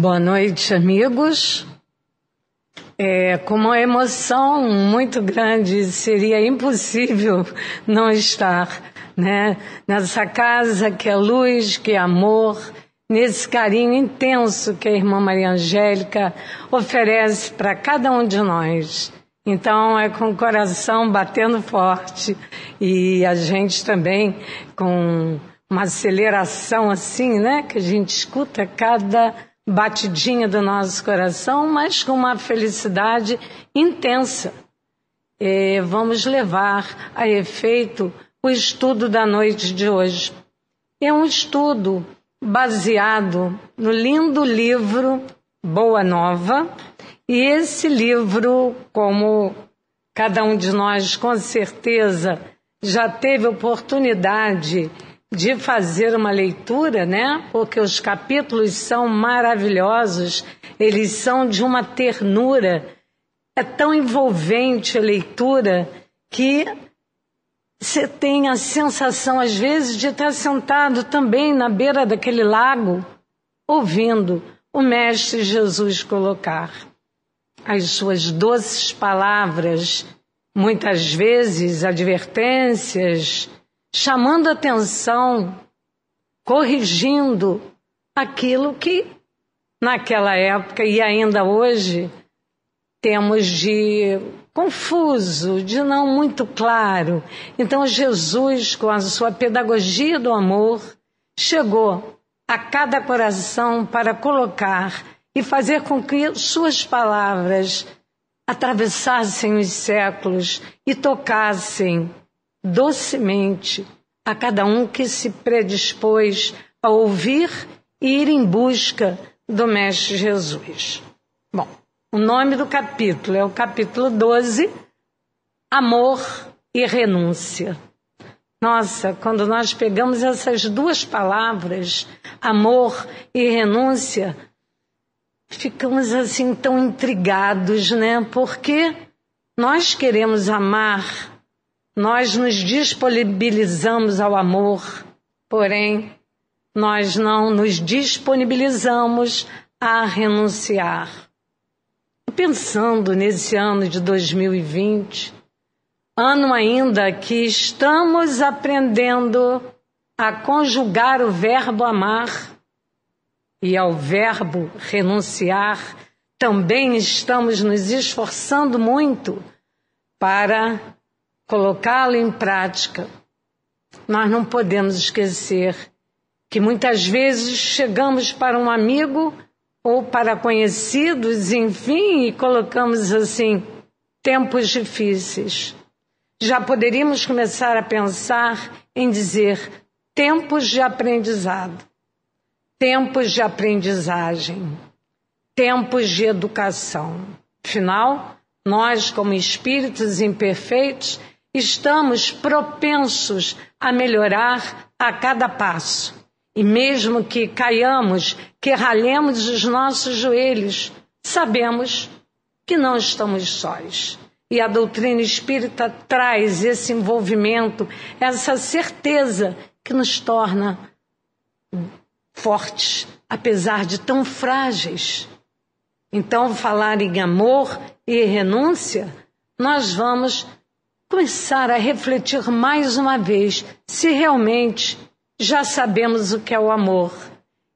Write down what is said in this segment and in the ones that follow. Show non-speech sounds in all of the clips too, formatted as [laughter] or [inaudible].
Boa noite, amigos. É, com uma emoção muito grande, seria impossível [laughs] não estar né? nessa casa que é luz, que é amor, nesse carinho intenso que a irmã Maria Angélica oferece para cada um de nós. Então é com o coração batendo forte e a gente também com uma aceleração assim, né? Que a gente escuta cada batidinha do nosso coração, mas com uma felicidade intensa. E vamos levar a efeito o estudo da noite de hoje. É um estudo baseado no lindo livro Boa Nova, e esse livro, como cada um de nós com certeza já teve oportunidade de fazer uma leitura, né? Porque os capítulos são maravilhosos, eles são de uma ternura, é tão envolvente a leitura que você tem a sensação, às vezes, de estar sentado também na beira daquele lago, ouvindo o Mestre Jesus colocar as suas doces palavras, muitas vezes advertências, chamando atenção, corrigindo aquilo que naquela época e ainda hoje temos de confuso, de não muito claro. Então Jesus, com a sua pedagogia do amor, chegou a cada coração para colocar e fazer com que suas palavras atravessassem os séculos e tocassem docemente a cada um que se predispôs a ouvir e ir em busca do Mestre Jesus. Bom, o nome do capítulo é o capítulo 12, Amor e Renúncia. Nossa, quando nós pegamos essas duas palavras, amor e renúncia, ficamos assim tão intrigados, né? Porque nós queremos amar nós nos disponibilizamos ao amor, porém, nós não nos disponibilizamos a renunciar. Pensando nesse ano de 2020, ano ainda que estamos aprendendo a conjugar o verbo amar e ao verbo renunciar, também estamos nos esforçando muito para colocá-lo em prática, nós não podemos esquecer que muitas vezes chegamos para um amigo ou para conhecidos, enfim, e colocamos assim tempos difíceis. Já poderíamos começar a pensar em dizer tempos de aprendizado, tempos de aprendizagem, tempos de educação. Afinal, nós, como espíritos imperfeitos, estamos propensos a melhorar a cada passo. E mesmo que caiamos, que ralhemos os nossos joelhos, sabemos que não estamos sós. E a doutrina espírita traz esse envolvimento, essa certeza que nos torna fortes, apesar de tão frágeis. Então, falar em amor e renúncia, nós vamos começar a refletir mais uma vez se realmente já sabemos o que é o amor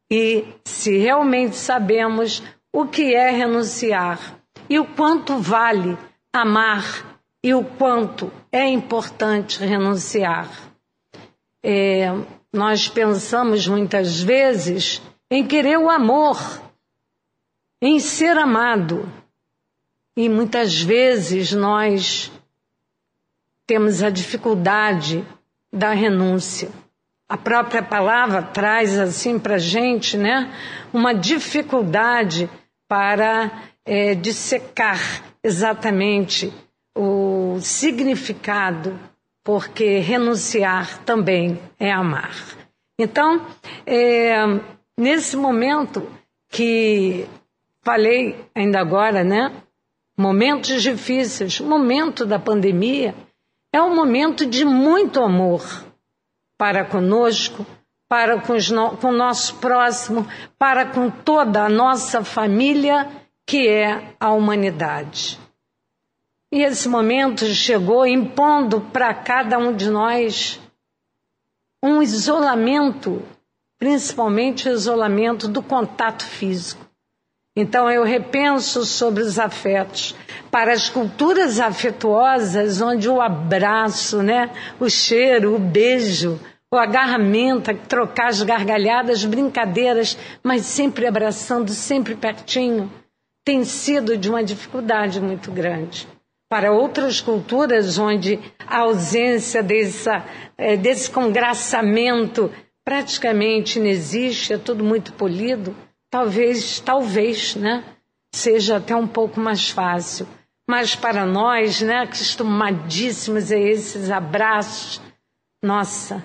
e se realmente sabemos o que é renunciar e o quanto vale amar e o quanto é importante renunciar. É, nós pensamos muitas vezes em querer o amor, em ser amado, e muitas vezes nós temos a dificuldade da renúncia. A própria palavra traz assim para a gente, né, uma dificuldade para é, dissecar exatamente o significado, porque renunciar também é amar. Então, é, nesse momento que falei ainda agora, né, momentos difíceis, momento da pandemia, é um momento de muito amor para conosco, para com, no, com o nosso próximo, para com toda a nossa família, que é a humanidade. E esse momento chegou impondo para cada um de nós um isolamento, principalmente o isolamento do contato físico. Então eu repenso sobre os afetos para as culturas afetuosas, onde o abraço, né, o cheiro, o beijo, o agarramento, trocar as gargalhadas, brincadeiras, mas sempre abraçando, sempre pertinho, tem sido de uma dificuldade muito grande. Para outras culturas, onde a ausência dessa, eh, desse congraçamento praticamente não existe, é tudo muito polido, talvez, talvez, né, seja até um pouco mais fácil. Mas para nós, né, acostumadíssimos a esses abraços, nossa,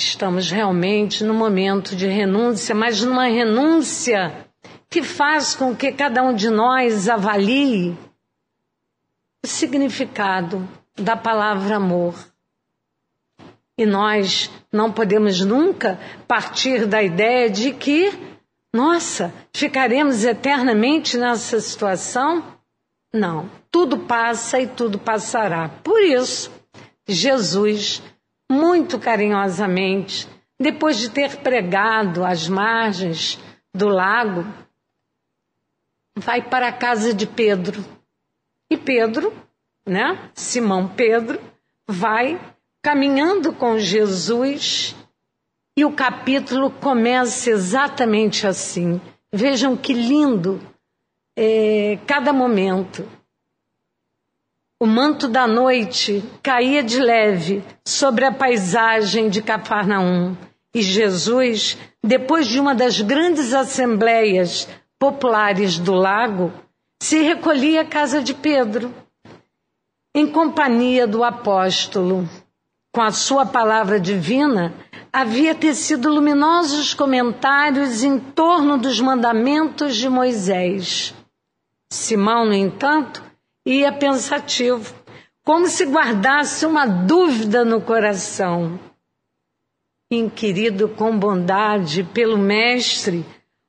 estamos realmente no momento de renúncia, mas numa renúncia que faz com que cada um de nós avalie o significado da palavra amor. E nós não podemos nunca partir da ideia de que nossa, ficaremos eternamente nessa situação? Não, tudo passa e tudo passará. Por isso, Jesus, muito carinhosamente, depois de ter pregado às margens do lago, vai para a casa de Pedro. E Pedro, né, Simão Pedro, vai caminhando com Jesus e o capítulo começa exatamente assim. Vejam que lindo é, cada momento. O manto da noite caía de leve sobre a paisagem de Cafarnaum e Jesus, depois de uma das grandes assembleias populares do lago, se recolhia à casa de Pedro, em companhia do apóstolo. Com a sua palavra divina, havia tecido luminosos comentários em torno dos mandamentos de Moisés. Simão, no entanto, ia pensativo, como se guardasse uma dúvida no coração. Inquirido com bondade pelo Mestre,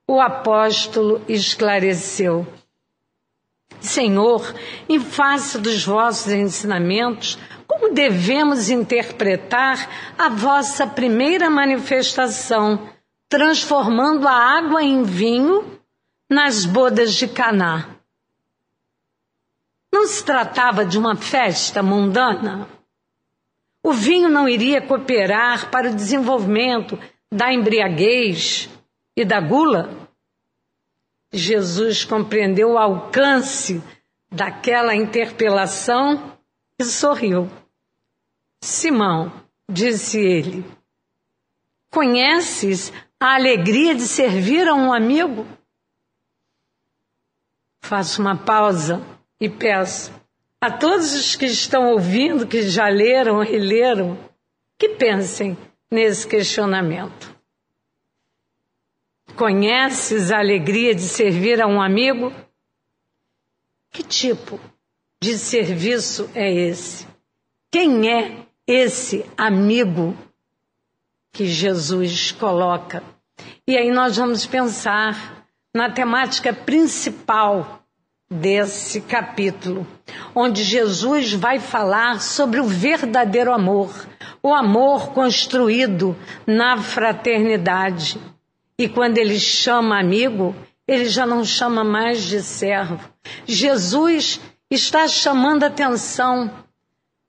o apóstolo esclareceu: Senhor, em face dos vossos ensinamentos, como devemos interpretar a vossa primeira manifestação, transformando a água em vinho nas bodas de Caná? Não se tratava de uma festa mundana? O vinho não iria cooperar para o desenvolvimento da embriaguez e da gula? Jesus compreendeu o alcance daquela interpelação e sorriu. Simão, disse ele, conheces a alegria de servir a um amigo? Faço uma pausa e peço a todos os que estão ouvindo, que já leram, releram, que pensem nesse questionamento. Conheces a alegria de servir a um amigo? Que tipo de serviço é esse? Quem é esse amigo que Jesus coloca? E aí nós vamos pensar na temática principal desse capítulo, onde Jesus vai falar sobre o verdadeiro amor, o amor construído na fraternidade. E quando ele chama amigo, ele já não chama mais de servo. Jesus está chamando atenção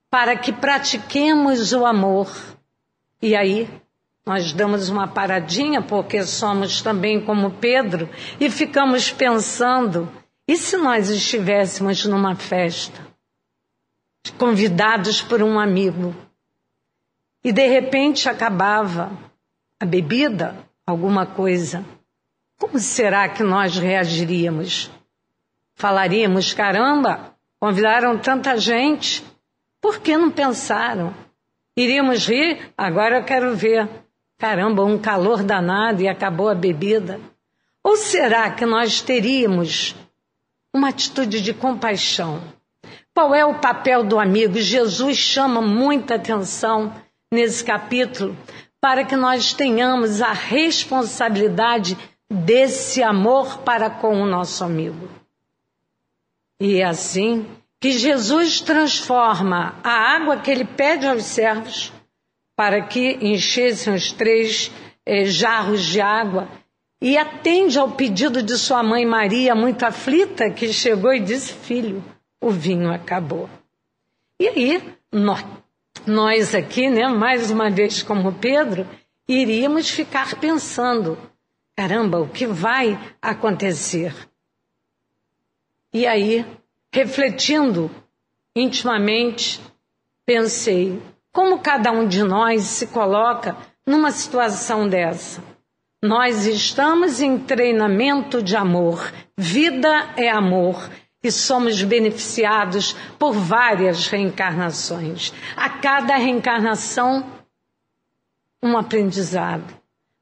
para que pratiquemos o amor. E aí, nós damos uma paradinha, porque somos também como Pedro, e ficamos pensando: e se nós estivéssemos numa festa, convidados por um amigo, e de repente acabava a bebida, alguma coisa? Como será que nós reagiríamos? Falaríamos: caramba, convidaram tanta gente por que não pensaram? Iríamos rir? Agora eu quero ver. Caramba, um calor danado e acabou a bebida. Ou será que nós teríamos uma atitude de compaixão? Qual é o papel do amigo? Jesus chama muita atenção nesse capítulo para que nós tenhamos a responsabilidade desse amor para com o nosso amigo. E é assim que Jesus transforma a água que ele pede aos servos para que enchessem os três eh, jarros de água e atende ao pedido de sua mãe Maria, muito aflita, que chegou e disse: Filho, o vinho acabou. E aí, nós, nós aqui, né, mais uma vez como Pedro, iríamos ficar pensando: caramba, o que vai acontecer? E aí, refletindo intimamente, pensei: como cada um de nós se coloca numa situação dessa? Nós estamos em treinamento de amor. Vida é amor e somos beneficiados por várias reencarnações. A cada reencarnação, um aprendizado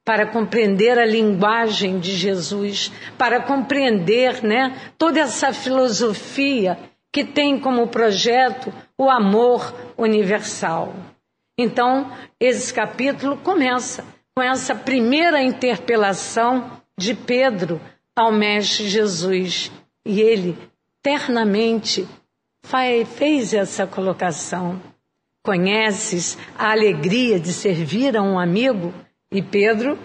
para compreender a linguagem de Jesus, para compreender, né, toda essa filosofia que tem como projeto o amor universal. Então, esse capítulo começa com essa primeira interpelação de Pedro ao Mestre Jesus. E ele ternamente fez essa colocação. Conheces a alegria de servir a um amigo? E Pedro,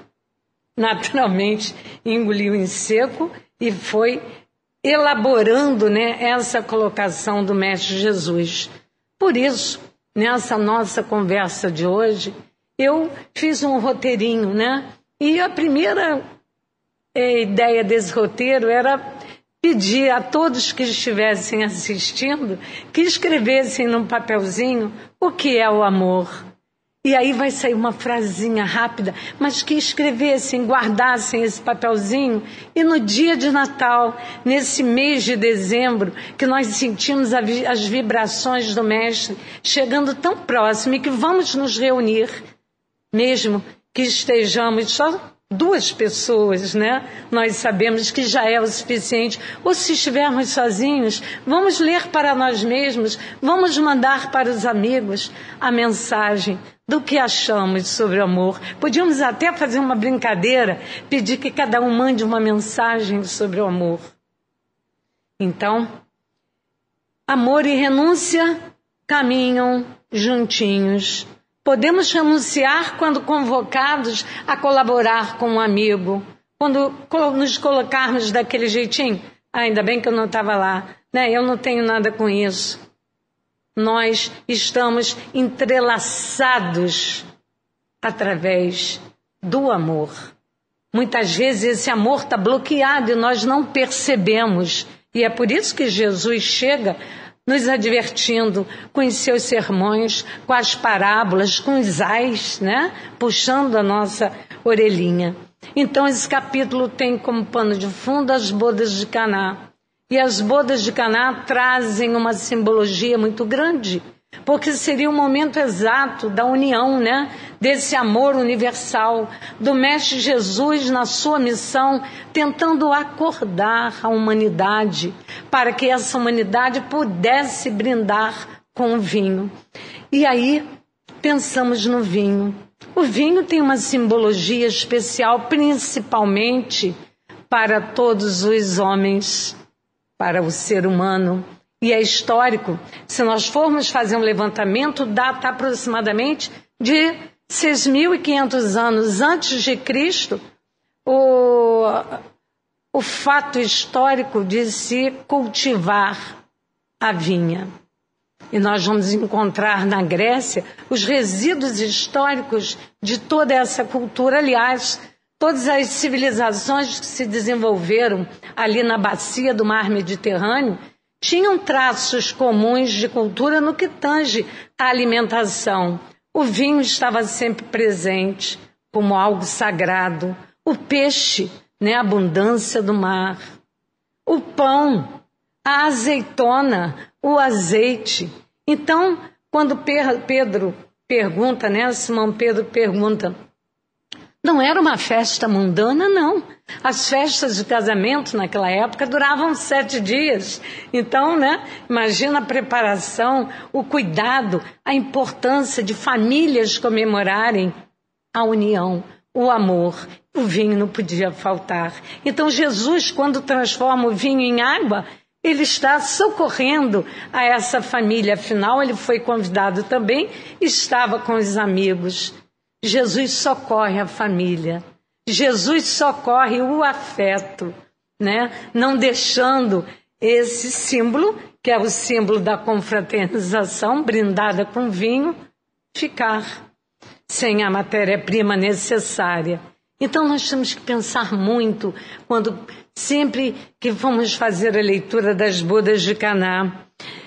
naturalmente, engoliu em seco e foi elaborando né, essa colocação do Mestre Jesus. Por isso, nessa nossa conversa de hoje, eu fiz um roteirinho, né? E a primeira é, ideia desse roteiro era pedir a todos que estivessem assistindo que escrevessem num papelzinho o que é o amor. E aí vai sair uma frasinha rápida, mas que escrevessem, guardassem esse papelzinho. E no dia de Natal, nesse mês de dezembro, que nós sentimos as vibrações do Mestre chegando tão próximo e que vamos nos reunir, mesmo que estejamos só duas pessoas, né? Nós sabemos que já é o suficiente. Ou se estivermos sozinhos, vamos ler para nós mesmos, vamos mandar para os amigos a mensagem do que achamos sobre o amor. Podíamos até fazer uma brincadeira, pedir que cada um mande uma mensagem sobre o amor. Então, amor e renúncia caminham juntinhos Podemos renunciar quando convocados a colaborar com um amigo, quando nos colocarmos daquele jeitinho. Ainda bem que eu não estava lá, né? Eu não tenho nada com isso. Nós estamos entrelaçados através do amor. Muitas vezes esse amor está bloqueado e nós não percebemos. E é por isso que Jesus chega nos advertindo com os seus sermões, com as parábolas, com os ais, né? Puxando a nossa orelhinha. Então esse capítulo tem como pano de fundo as bodas de Caná. E as bodas de Caná trazem uma simbologia muito grande porque seria o momento exato da união, né? Desse amor universal, do Mestre Jesus na sua missão, tentando acordar a humanidade, para que essa humanidade pudesse brindar com o vinho. E aí, pensamos no vinho. O vinho tem uma simbologia especial, principalmente para todos os homens, para o ser humano e é histórico. Se nós formos fazer um levantamento, data aproximadamente de 6.500 anos antes de Cristo, o, o fato histórico de se cultivar a vinha. E nós vamos encontrar na Grécia os resíduos históricos de toda essa cultura. Aliás, todas as civilizações que se desenvolveram ali na bacia do mar Mediterrâneo tinham traços comuns de cultura no que tange à alimentação. O vinho estava sempre presente como algo sagrado, o peixe, né, a abundância do mar, o pão, a azeitona, o azeite. Então, quando Pedro pergunta, né, Simão Pedro pergunta, não era uma festa mundana, não. As festas de casamento naquela época duravam sete dias. Então, né? Imagina a preparação, o cuidado, a importância de famílias comemorarem a união, o amor. O vinho não podia faltar. Então, Jesus, quando transforma o vinho em água, ele está socorrendo a essa família. Afinal, ele foi convidado também, estava com os amigos. Jesus socorre a família. Jesus socorre o afeto, né? Não deixando esse símbolo, que é o símbolo da confraternização, brindada com vinho, ficar sem a matéria-prima necessária. Então nós temos que pensar muito quando sempre que vamos fazer a leitura das bodas de Caná.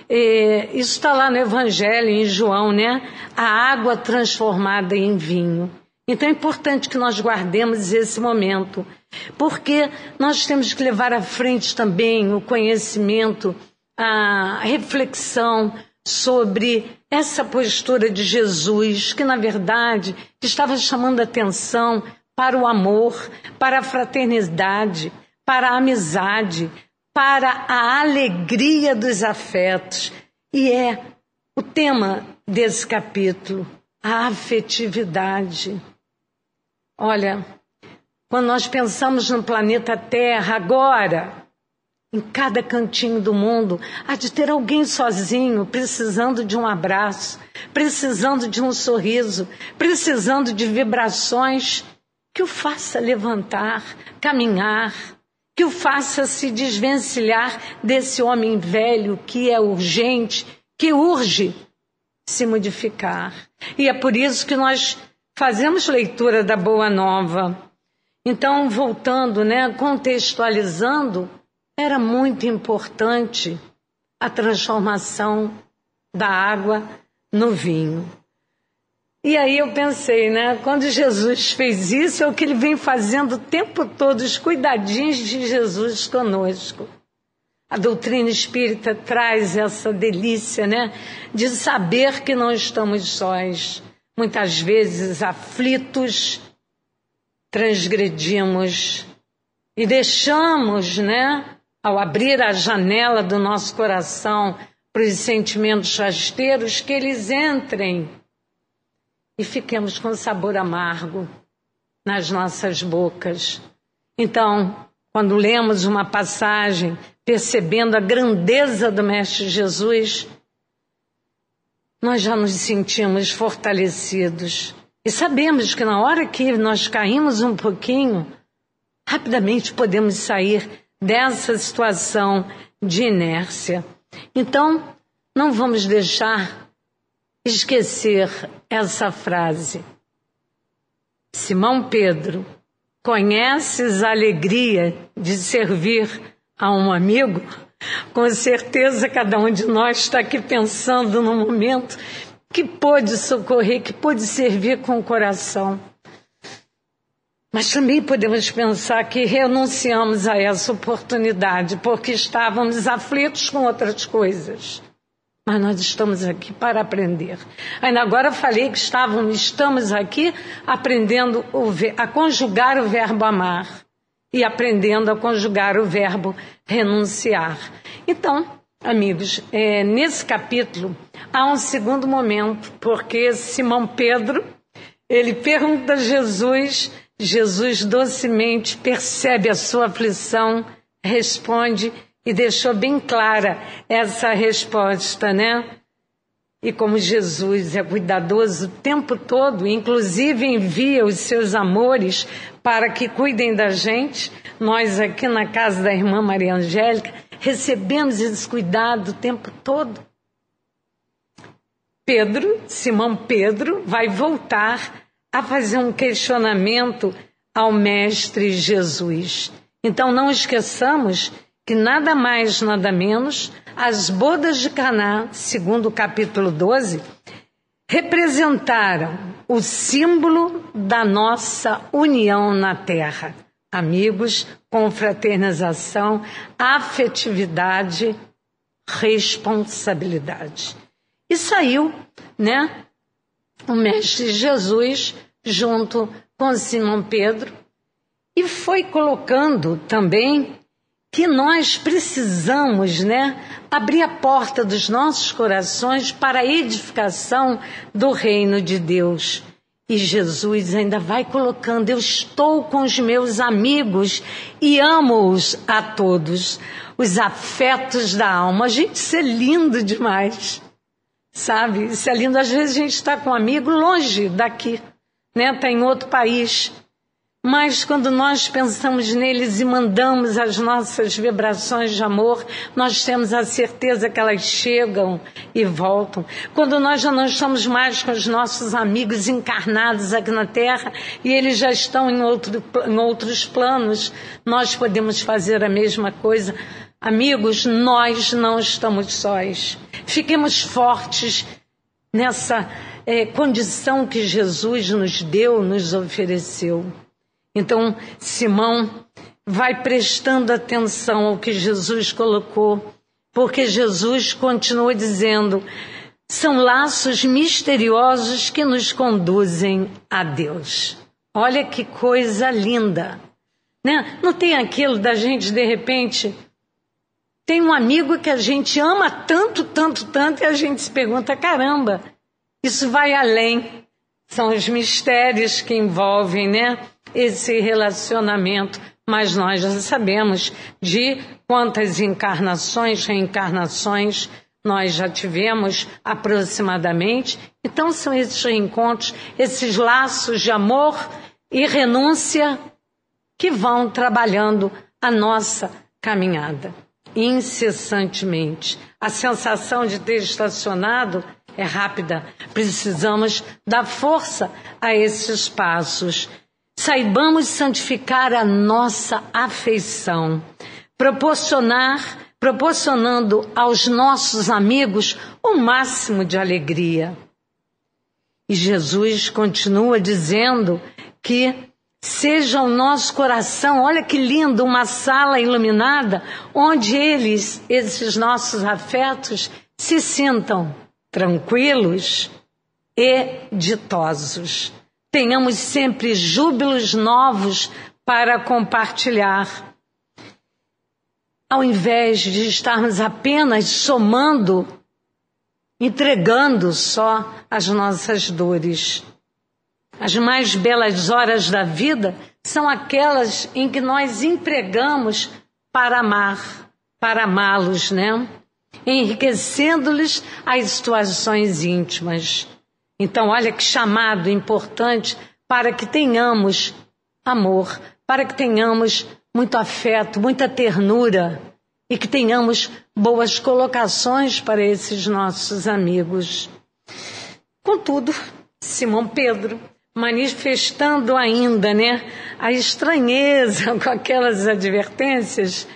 Isso está lá no Evangelho, em João, né? A água transformada em vinho. Então é importante que nós guardemos esse momento, porque nós temos que levar à frente também o conhecimento, a reflexão sobre essa postura de Jesus, que na verdade estava chamando atenção para o amor, para a fraternidade, para a amizade, para a alegria dos afetos. E é o tema desse capítulo, a afetividade. Olha, quando nós pensamos no planeta Terra agora, em cada cantinho do mundo, há de ter alguém sozinho, precisando de um abraço, precisando de um sorriso, precisando de vibrações que o faça levantar, caminhar, que o faça se desvencilhar desse homem velho que é urgente, que urge se modificar. E é por isso que nós fazemos leitura da Boa Nova. Então, voltando, né, contextualizando, era muito importante a transformação da água no vinho. E aí eu pensei, né? Quando Jesus fez isso, é o que ele vem fazendo o tempo todo, os cuidadinhos de Jesus conosco. A doutrina espírita traz essa delícia, né? De saber que não estamos sós. Muitas vezes aflitos, transgredimos e deixamos, né? ao abrir a janela do nosso coração para os sentimentos rasteiros, que eles entrem e fiquemos com sabor amargo nas nossas bocas. Então, quando lemos uma passagem, percebendo a grandeza do Mestre Jesus, nós já nos sentimos fortalecidos. E sabemos que na hora que nós caímos um pouquinho, rapidamente podemos sair dessa situação de inércia. Então, não vamos deixar esquecer essa frase. Simão Pedro, conheces a alegria de servir a um amigo? Com certeza, cada um de nós está aqui pensando no momento que pôde socorrer, que pôde servir com o coração. Mas também podemos pensar que renunciamos a essa oportunidade porque estávamos aflitos com outras coisas. Mas nós estamos aqui para aprender. Ainda agora falei que estávamos, estamos aqui aprendendo a conjugar o verbo amar e aprendendo a conjugar o verbo renunciar. Então, amigos, é, nesse capítulo há um segundo momento, porque Simão Pedro ele pergunta a Jesus Jesus docemente percebe a sua aflição, responde e deixou bem clara essa resposta, né? E como Jesus é cuidadoso o tempo todo, inclusive envia os seus amores para que cuidem da gente, nós aqui na casa da irmã Maria Angélica recebemos esse cuidado o tempo todo. Pedro, Simão Pedro, vai voltar a fazer um questionamento ao Mestre Jesus. Então não esqueçamos que nada mais, nada menos, as bodas de Caná, segundo o capítulo 12, representaram o símbolo da nossa união na terra. Amigos, confraternização, afetividade, responsabilidade. E saiu, né? O mestre Jesus junto com Simão Pedro e foi colocando também que nós precisamos, né, abrir a porta dos nossos corações para a edificação do reino de Deus. E Jesus ainda vai colocando: Eu estou com os meus amigos e amo-os a todos. Os afetos da alma. Gente, isso é lindo demais. Sabe? Isso é lindo. Às vezes a gente está com um amigo longe daqui, né? Está em outro país. Mas quando nós pensamos neles e mandamos as nossas vibrações de amor, nós temos a certeza que elas chegam e voltam. Quando nós já não estamos mais com os nossos amigos encarnados aqui na Terra e eles já estão em, outro, em outros planos, nós podemos fazer a mesma coisa. Amigos, nós não estamos sós. Fiquemos fortes nessa é, condição que Jesus nos deu, nos ofereceu. Então, Simão vai prestando atenção ao que Jesus colocou, porque Jesus continua dizendo: são laços misteriosos que nos conduzem a Deus. Olha que coisa linda. Né? Não tem aquilo da gente, de repente, tem um amigo que a gente ama tanto, tanto, tanto, e a gente se pergunta: caramba, isso vai além. São os mistérios que envolvem, né? Esse relacionamento, mas nós já sabemos de quantas encarnações, reencarnações nós já tivemos aproximadamente. Então são esses reencontros, esses laços de amor e renúncia que vão trabalhando a nossa caminhada incessantemente. A sensação de ter estacionado é rápida. Precisamos dar força a esses passos saibamos santificar a nossa afeição, proporcionar, proporcionando aos nossos amigos o máximo de alegria. E Jesus continua dizendo que seja o nosso coração, olha que lindo, uma sala iluminada onde eles, esses nossos afetos, se sintam tranquilos e ditosos tenhamos sempre júbilos novos para compartilhar. Ao invés de estarmos apenas somando, entregando só as nossas dores. As mais belas horas da vida são aquelas em que nós empregamos para amar, para amá-los, né? Enriquecendo-lhes as situações íntimas. Então, olha que chamado importante para que tenhamos amor, para que tenhamos muito afeto, muita ternura e que tenhamos boas colocações para esses nossos amigos. Contudo, Simão Pedro, manifestando ainda, né, a estranheza [laughs] com aquelas advertências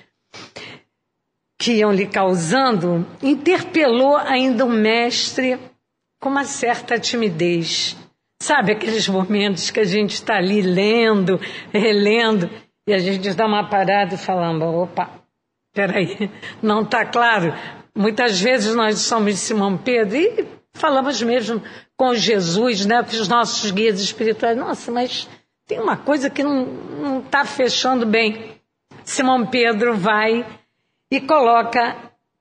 que iam lhe causando, interpelou ainda o mestre com uma certa timidez. Sabe aqueles momentos que a gente está ali lendo, relendo, e a gente dá uma parada falando, opa, peraí, não está claro. Muitas vezes nós somos Simão Pedro e falamos mesmo com Jesus, né, com os nossos guias espirituais. Nossa, mas tem uma coisa que não está fechando bem. Simão Pedro vai e coloca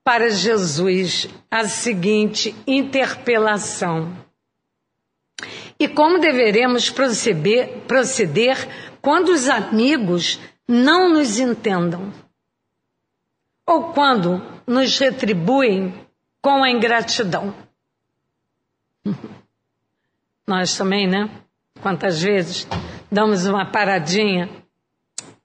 para Jesus a seguinte interpelação: E como deveremos proceder, proceder quando os amigos não nos entendam? Ou quando nos retribuem com a ingratidão? [laughs] Nós também, né? Quantas vezes damos uma paradinha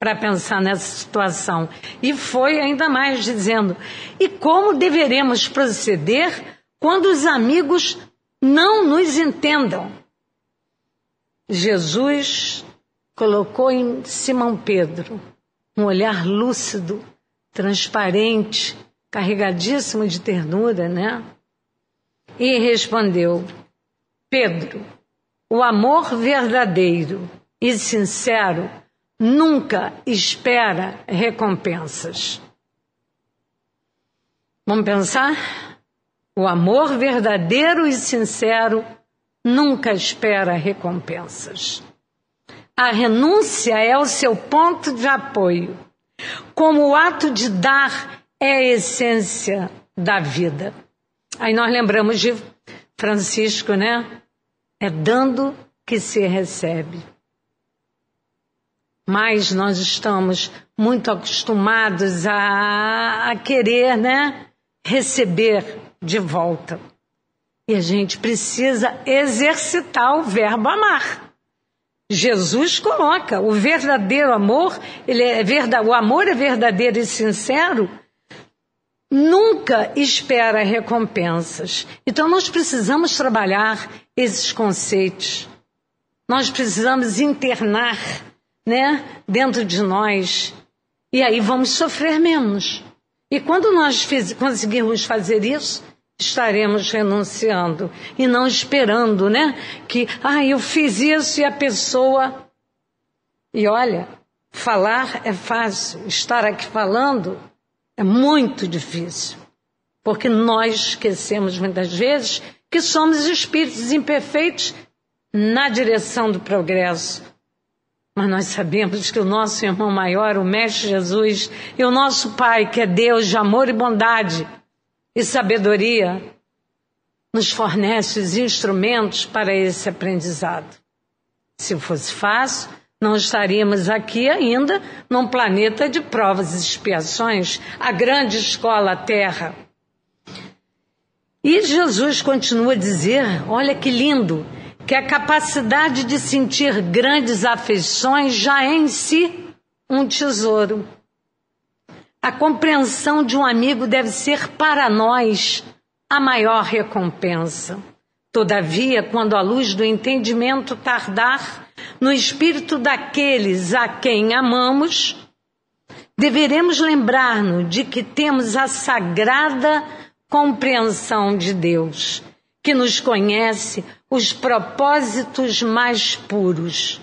para pensar nessa situação. E foi ainda mais dizendo: e como deveremos proceder quando os amigos não nos entendam? Jesus colocou em Simão Pedro um olhar lúcido, transparente, carregadíssimo de ternura, né? E respondeu: Pedro, o amor verdadeiro e sincero nunca espera recompensas. Vamos pensar? O amor verdadeiro e sincero nunca espera recompensas. A renúncia é o seu ponto de apoio, como o ato de dar é a essência da vida. Aí nós lembramos de Francisco, né? É dando que se recebe. Mas nós estamos muito acostumados a, a querer, né, receber de volta. E a gente precisa exercitar o verbo amar. Jesus coloca o verdadeiro amor, ele é verdade, o amor é verdadeiro e sincero, nunca espera recompensas. Então nós precisamos trabalhar esses conceitos. Nós precisamos internar, né, dentro de nós. E aí vamos sofrer menos. E quando nós fiz, conseguirmos fazer isso, estaremos renunciando e não esperando, né? Que, ah, eu fiz isso e a pessoa. E olha, falar é fácil, estar aqui falando é muito difícil. Porque nós esquecemos muitas vezes que somos espíritos imperfeitos na direção do progresso. Mas nós sabemos que o nosso irmão maior, o Mestre Jesus, e o nosso Pai, que é Deus de amor e bondade, e sabedoria nos fornece os instrumentos para esse aprendizado. Se fosse fácil, não estaríamos aqui ainda num planeta de provas e expiações, a grande escola Terra. E Jesus continua a dizer: olha que lindo, que a capacidade de sentir grandes afeições já é em si um tesouro. A compreensão de um amigo deve ser para nós a maior recompensa. Todavia, quando a luz do entendimento tardar no espírito daqueles a quem amamos, deveremos lembrar-nos de que temos a sagrada compreensão de Deus, que nos conhece os propósitos mais puros.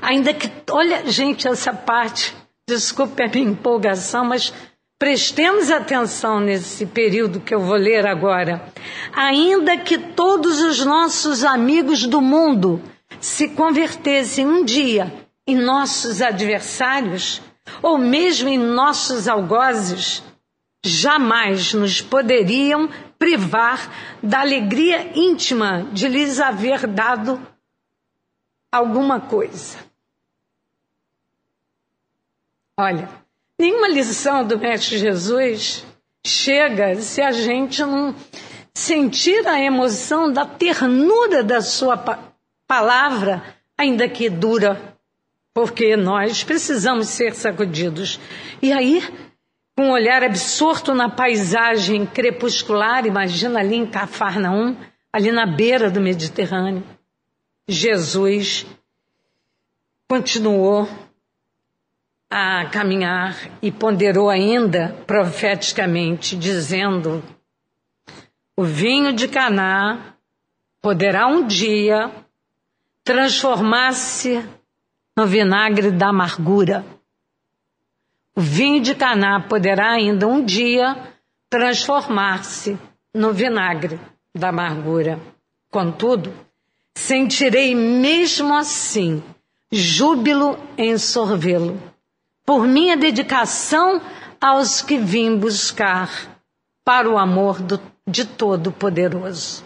Ainda que, olha, gente, essa parte Desculpe a minha empolgação, mas prestemos atenção nesse período que eu vou ler agora. Ainda que todos os nossos amigos do mundo se convertessem um dia em nossos adversários, ou mesmo em nossos algozes, jamais nos poderiam privar da alegria íntima de lhes haver dado alguma coisa. Olha, nenhuma lição do Mestre Jesus chega se a gente não sentir a emoção da ternura da sua pa palavra, ainda que dura, porque nós precisamos ser sacudidos. E aí, com um olhar absorto na paisagem crepuscular, imagina ali em Cafarnaum, ali na beira do Mediterrâneo, Jesus continuou a caminhar e ponderou ainda profeticamente, dizendo: O vinho de Caná poderá um dia transformar-se no vinagre da amargura. O vinho de Caná poderá ainda um dia transformar-se no vinagre da amargura. Contudo, sentirei mesmo assim júbilo em sorvê-lo por minha dedicação aos que vim buscar para o amor do, de Todo-Poderoso.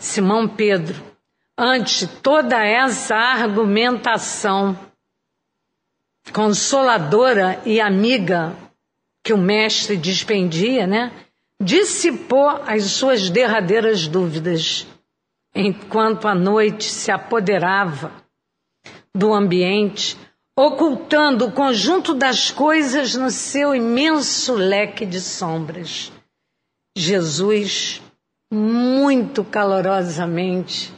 Simão Pedro, ante toda essa argumentação consoladora e amiga que o mestre dispendia, né? Dissipou as suas derradeiras dúvidas, enquanto a noite se apoderava do ambiente ocultando o conjunto das coisas no seu imenso leque de sombras. Jesus, muito calorosamente,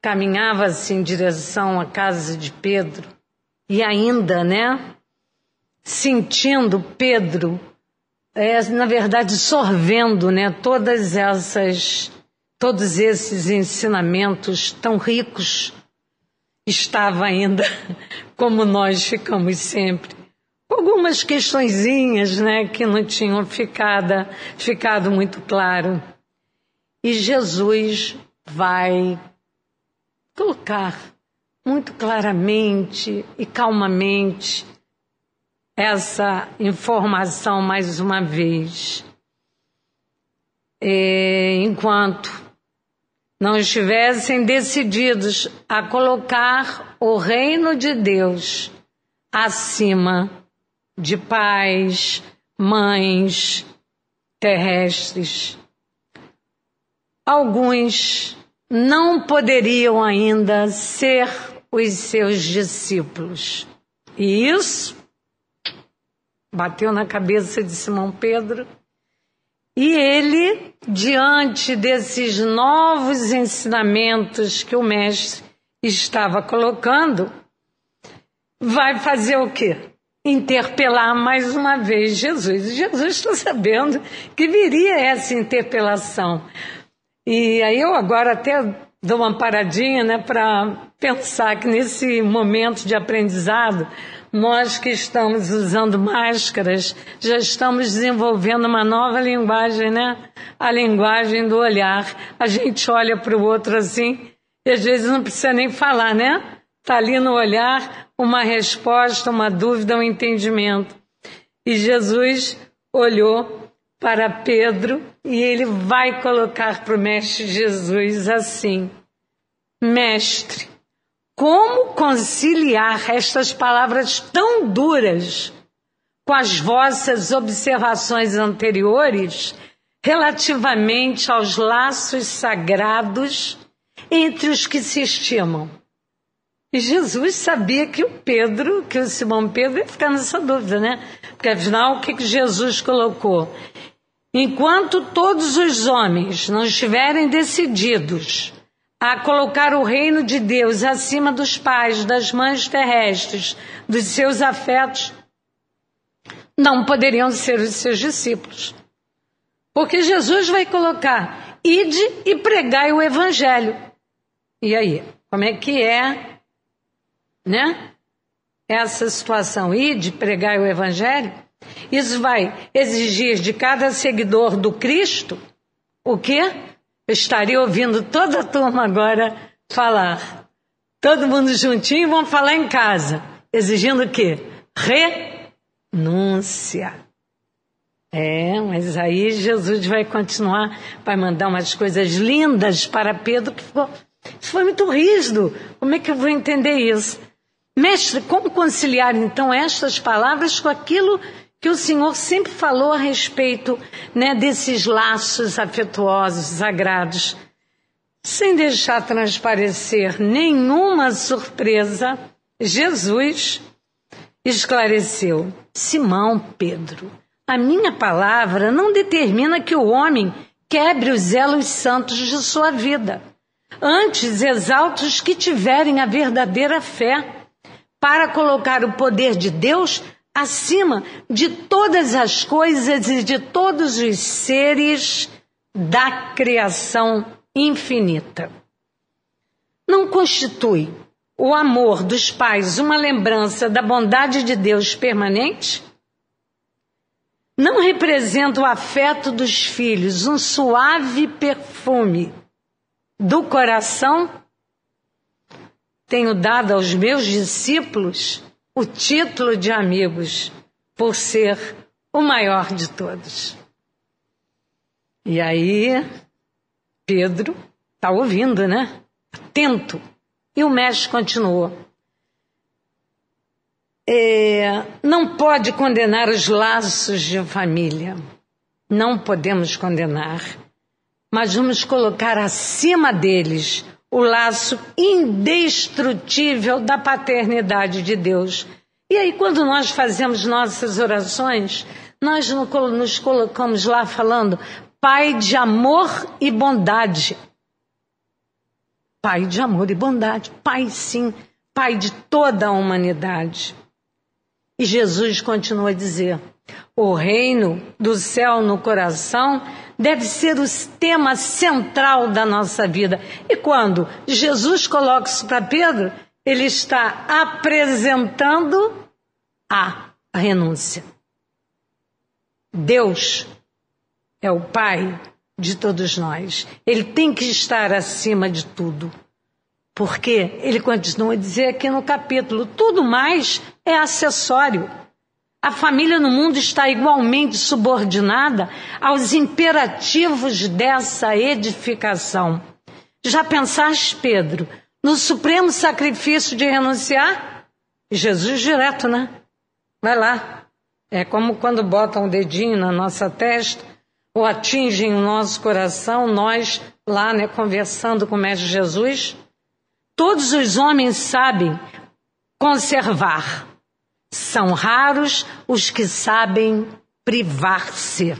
caminhava-se em direção à casa de Pedro e ainda, né, sentindo Pedro, é, na verdade, sorvendo, né, todas essas, todos esses ensinamentos tão ricos estava ainda [laughs] como nós ficamos sempre. Algumas questõezinhas, né, que não tinham ficado, ficado muito claro. E Jesus vai colocar muito claramente e calmamente essa informação mais uma vez. É, enquanto não estivessem decididos a colocar o reino de Deus acima de pais, mães terrestres. Alguns não poderiam ainda ser os seus discípulos. E isso bateu na cabeça de Simão Pedro. E ele, diante desses novos ensinamentos que o mestre estava colocando, vai fazer o quê? Interpelar mais uma vez Jesus. Jesus está sabendo que viria essa interpelação. E aí eu agora até dou uma paradinha né, para pensar que nesse momento de aprendizado, nós que estamos usando máscaras, já estamos desenvolvendo uma nova linguagem, né? A linguagem do olhar. A gente olha para o outro assim, e às vezes não precisa nem falar, né? Está ali no olhar uma resposta, uma dúvida, um entendimento. E Jesus olhou para Pedro e ele vai colocar para o Mestre Jesus assim: Mestre, como conciliar estas palavras tão duras com as vossas observações anteriores relativamente aos laços sagrados entre os que se estimam? E Jesus sabia que o Pedro, que o Simão Pedro ia ficar nessa dúvida, né? Porque afinal, o que, que Jesus colocou? Enquanto todos os homens não estiverem decididos a colocar o reino de Deus acima dos pais, das mães terrestres, dos seus afetos, não poderiam ser os seus discípulos. Porque Jesus vai colocar, ide e pregai o evangelho. E aí, como é que é, né? Essa situação, ide, pregai o evangelho? Isso vai exigir de cada seguidor do Cristo o quê? Eu estaria ouvindo toda a turma agora falar. Todo mundo juntinho vão falar em casa, exigindo o quê? Renúncia. É, mas aí Jesus vai continuar, vai mandar umas coisas lindas para Pedro que ficou. Isso foi muito rígido. Como é que eu vou entender isso? Mestre, como conciliar então estas palavras com aquilo que o Senhor sempre falou a respeito né, desses laços afetuosos, sagrados. Sem deixar transparecer nenhuma surpresa, Jesus esclareceu: Simão Pedro, a minha palavra não determina que o homem quebre os elos santos de sua vida. Antes, exalta os que tiverem a verdadeira fé, para colocar o poder de Deus acima de todas as coisas e de todos os seres da criação infinita. Não constitui o amor dos pais uma lembrança da bondade de Deus permanente? Não representa o afeto dos filhos um suave perfume do coração? Tenho dado aos meus discípulos o título de amigos por ser o maior de todos. E aí, Pedro está ouvindo, né? Atento. E o mestre continuou. É, não pode condenar os laços de família. Não podemos condenar. Mas vamos colocar acima deles o laço indestrutível da paternidade de Deus. E aí, quando nós fazemos nossas orações, nós nos colocamos lá falando, Pai de amor e bondade. Pai de amor e bondade. Pai, sim, Pai de toda a humanidade. E Jesus continua a dizer: o reino do céu no coração deve ser o tema central da nossa vida. E quando Jesus coloca isso para Pedro, ele está apresentando a renúncia. Deus é o Pai de todos nós. Ele tem que estar acima de tudo. Porque ele continua a dizer aqui no capítulo: tudo mais é acessório. A família no mundo está igualmente subordinada aos imperativos dessa edificação. Já pensaste, Pedro, no supremo sacrifício de renunciar? Jesus direto, né? Vai lá. É como quando botam um dedinho na nossa testa ou atingem o nosso coração, nós lá, né, conversando com o Mestre Jesus. Todos os homens sabem conservar. São raros os que sabem privar-se.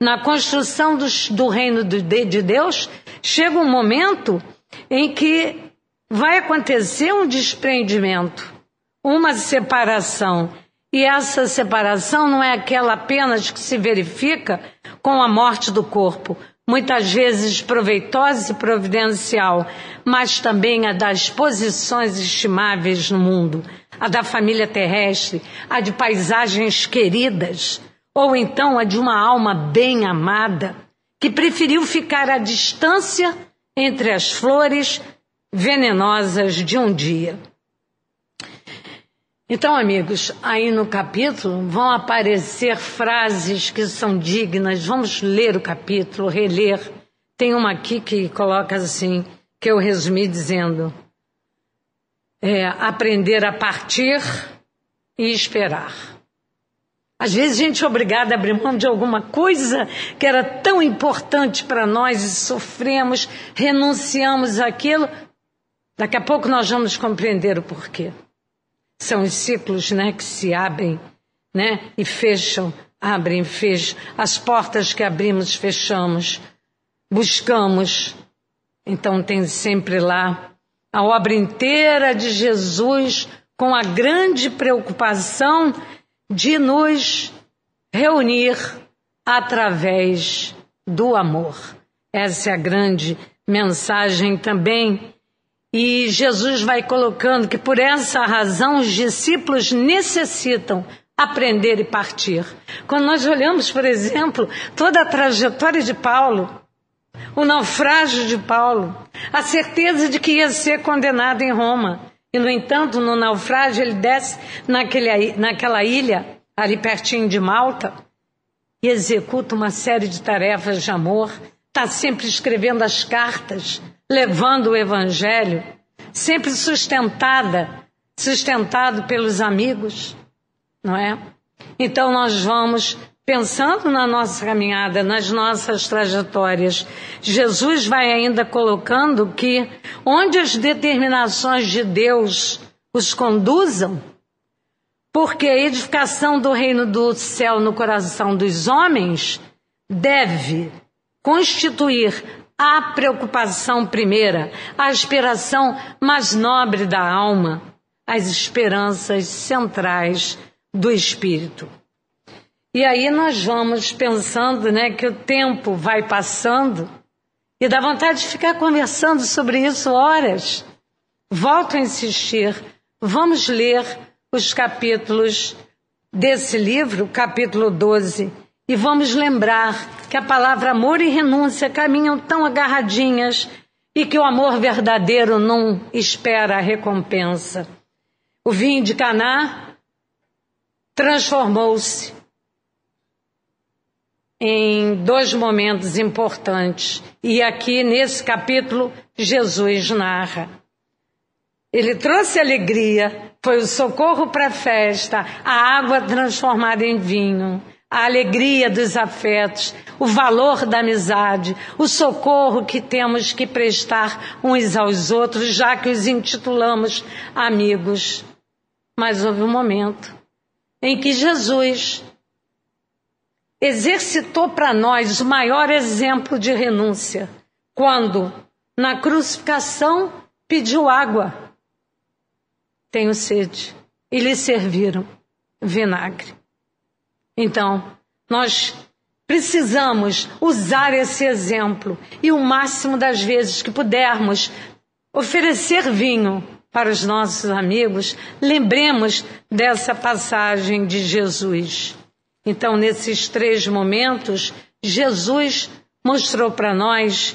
Na construção do, do reino de Deus, chega um momento em que vai acontecer um desprendimento, uma separação. E essa separação não é aquela apenas que se verifica com a morte do corpo, muitas vezes proveitosa e providencial, mas também a das posições estimáveis no mundo, a da família terrestre, a de paisagens queridas, ou então a de uma alma bem amada, que preferiu ficar à distância entre as flores venenosas de um dia. Então, amigos, aí no capítulo vão aparecer frases que são dignas. Vamos ler o capítulo, reler. Tem uma aqui que coloca assim, que eu resumi dizendo: é, aprender a partir e esperar. Às vezes a gente é obrigada a abrir mão de alguma coisa que era tão importante para nós e sofremos, renunciamos àquilo. Daqui a pouco nós vamos compreender o porquê. São os ciclos né, que se abrem né, e fecham, abrem, fecham. As portas que abrimos, fechamos. Buscamos. Então tem sempre lá a obra inteira de Jesus com a grande preocupação de nos reunir através do amor. Essa é a grande mensagem também e Jesus vai colocando que por essa razão os discípulos necessitam aprender e partir. Quando nós olhamos, por exemplo, toda a trajetória de Paulo, o naufrágio de Paulo, a certeza de que ia ser condenado em Roma. E, no entanto, no naufrágio, ele desce naquele, naquela ilha, ali pertinho de Malta, e executa uma série de tarefas de amor, está sempre escrevendo as cartas levando o evangelho, sempre sustentada, sustentado pelos amigos, não é? Então nós vamos pensando na nossa caminhada, nas nossas trajetórias. Jesus vai ainda colocando que onde as determinações de Deus os conduzam, porque a edificação do reino do céu no coração dos homens deve constituir a preocupação primeira, a aspiração mais nobre da alma, as esperanças centrais do espírito. E aí nós vamos pensando, né, que o tempo vai passando e dá vontade de ficar conversando sobre isso horas. Volto a insistir, vamos ler os capítulos desse livro, capítulo 12, e vamos lembrar que a palavra amor e renúncia caminham tão agarradinhas e que o amor verdadeiro não espera a recompensa. O vinho de Caná transformou-se em dois momentos importantes. E aqui nesse capítulo Jesus narra. Ele trouxe alegria, foi o socorro para a festa, a água transformada em vinho a alegria dos afetos, o valor da amizade, o socorro que temos que prestar uns aos outros, já que os intitulamos amigos. Mas houve um momento em que Jesus exercitou para nós o maior exemplo de renúncia, quando, na crucificação, pediu água. Tenho sede. E lhe serviram vinagre. Então, nós precisamos usar esse exemplo e o máximo das vezes que pudermos oferecer vinho para os nossos amigos, lembremos dessa passagem de Jesus. Então, nesses três momentos, Jesus mostrou para nós,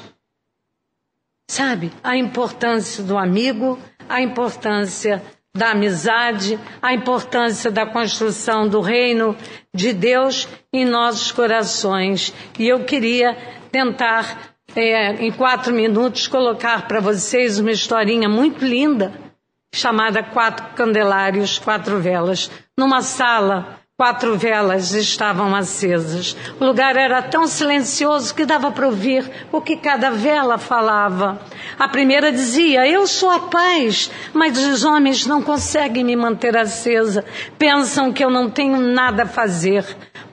sabe, a importância do amigo, a importância da amizade, a importância da construção do reino de Deus em nossos corações. E eu queria tentar é, em quatro minutos, colocar para vocês uma historinha muito linda, chamada Quatro Candelários, Quatro Velas. Numa sala, quatro velas estavam acesas. O lugar era tão silencioso que dava para ouvir o que cada vela falava. A primeira dizia: Eu sou a paz, mas os homens não conseguem me manter acesa. Pensam que eu não tenho nada a fazer.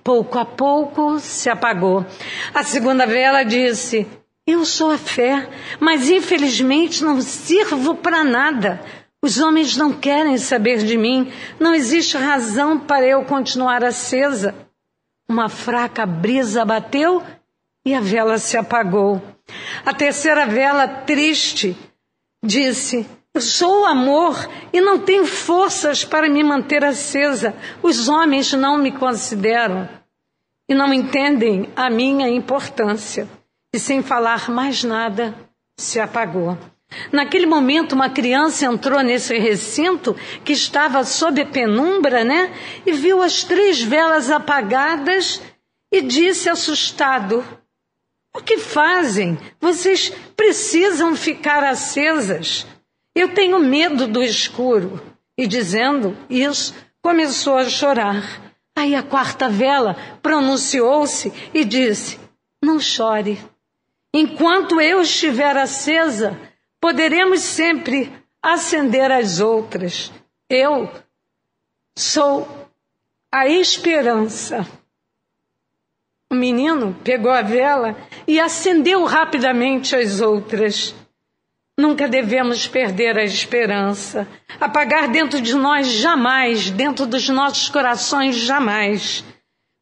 Pouco a pouco se apagou. A segunda vela disse: eu sou a fé, mas infelizmente não sirvo para nada. Os homens não querem saber de mim. Não existe razão para eu continuar acesa. Uma fraca brisa bateu e a vela se apagou. A terceira vela, triste, disse: Eu sou o amor e não tenho forças para me manter acesa. Os homens não me consideram e não entendem a minha importância e sem falar mais nada, se apagou. Naquele momento, uma criança entrou nesse recinto que estava sob penumbra, né? E viu as três velas apagadas e disse assustado: O que fazem? Vocês precisam ficar acesas. Eu tenho medo do escuro. E dizendo isso, começou a chorar. Aí a quarta vela pronunciou-se e disse: Não chore. Enquanto eu estiver acesa, poderemos sempre acender as outras. Eu sou a esperança. O menino pegou a vela e acendeu rapidamente as outras. Nunca devemos perder a esperança. Apagar dentro de nós jamais, dentro dos nossos corações jamais.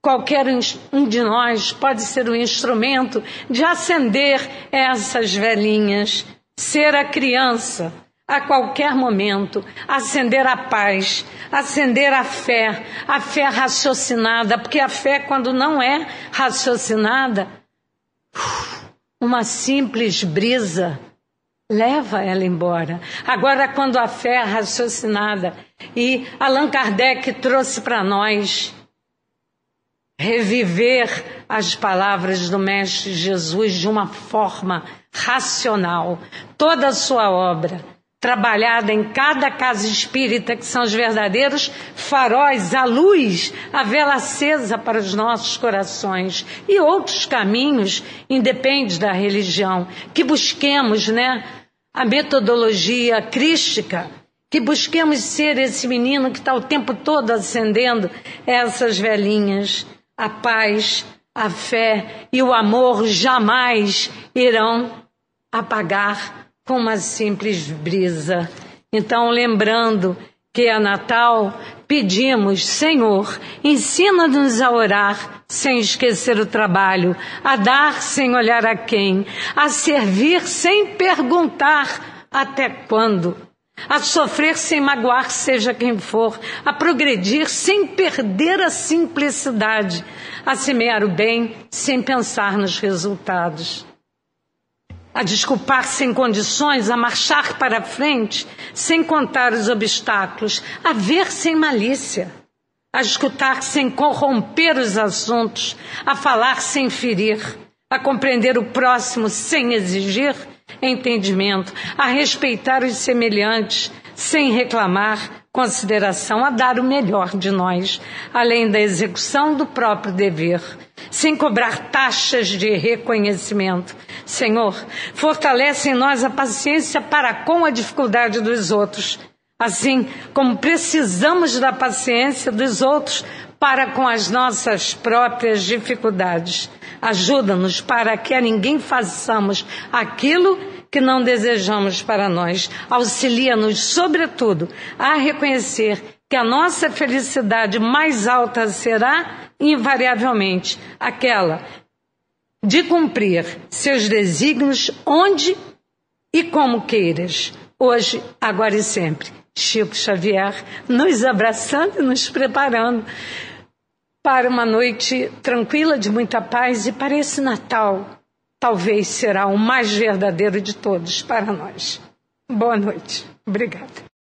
Qualquer um de nós pode ser um instrumento de acender essas velhinhas, ser a criança a qualquer momento, acender a paz, acender a fé, a fé raciocinada, porque a fé, quando não é raciocinada, uma simples brisa leva ela embora. Agora, quando a fé é raciocinada, e Allan Kardec trouxe para nós reviver as palavras do Mestre Jesus de uma forma racional. Toda a sua obra, trabalhada em cada casa espírita, que são os verdadeiros faróis, a luz, a vela acesa para os nossos corações e outros caminhos, independe da religião, que busquemos, né, a metodologia crística, que busquemos ser esse menino que está o tempo todo acendendo essas velhinhas a paz, a fé e o amor jamais irão apagar com uma simples brisa. Então, lembrando que é Natal, pedimos, Senhor, ensina-nos a orar sem esquecer o trabalho, a dar sem olhar a quem, a servir sem perguntar até quando a sofrer sem magoar seja quem for, a progredir sem perder a simplicidade, a semear o bem sem pensar nos resultados, a desculpar sem condições, a marchar para frente sem contar os obstáculos, a ver sem malícia, a escutar sem corromper os assuntos, a falar sem ferir, a compreender o próximo sem exigir entendimento, a respeitar os semelhantes, sem reclamar consideração, a dar o melhor de nós, além da execução do próprio dever, sem cobrar taxas de reconhecimento. Senhor, fortalece em nós a paciência para com a dificuldade dos outros, assim como precisamos da paciência dos outros para com as nossas próprias dificuldades. Ajuda-nos para que a ninguém façamos aquilo que não desejamos para nós. Auxilia-nos, sobretudo, a reconhecer que a nossa felicidade mais alta será, invariavelmente, aquela de cumprir seus desígnios onde e como queiras, hoje, agora e sempre. Chico Xavier, nos abraçando e nos preparando para uma noite tranquila, de muita paz e para esse Natal, talvez será o mais verdadeiro de todos para nós. Boa noite. Obrigada.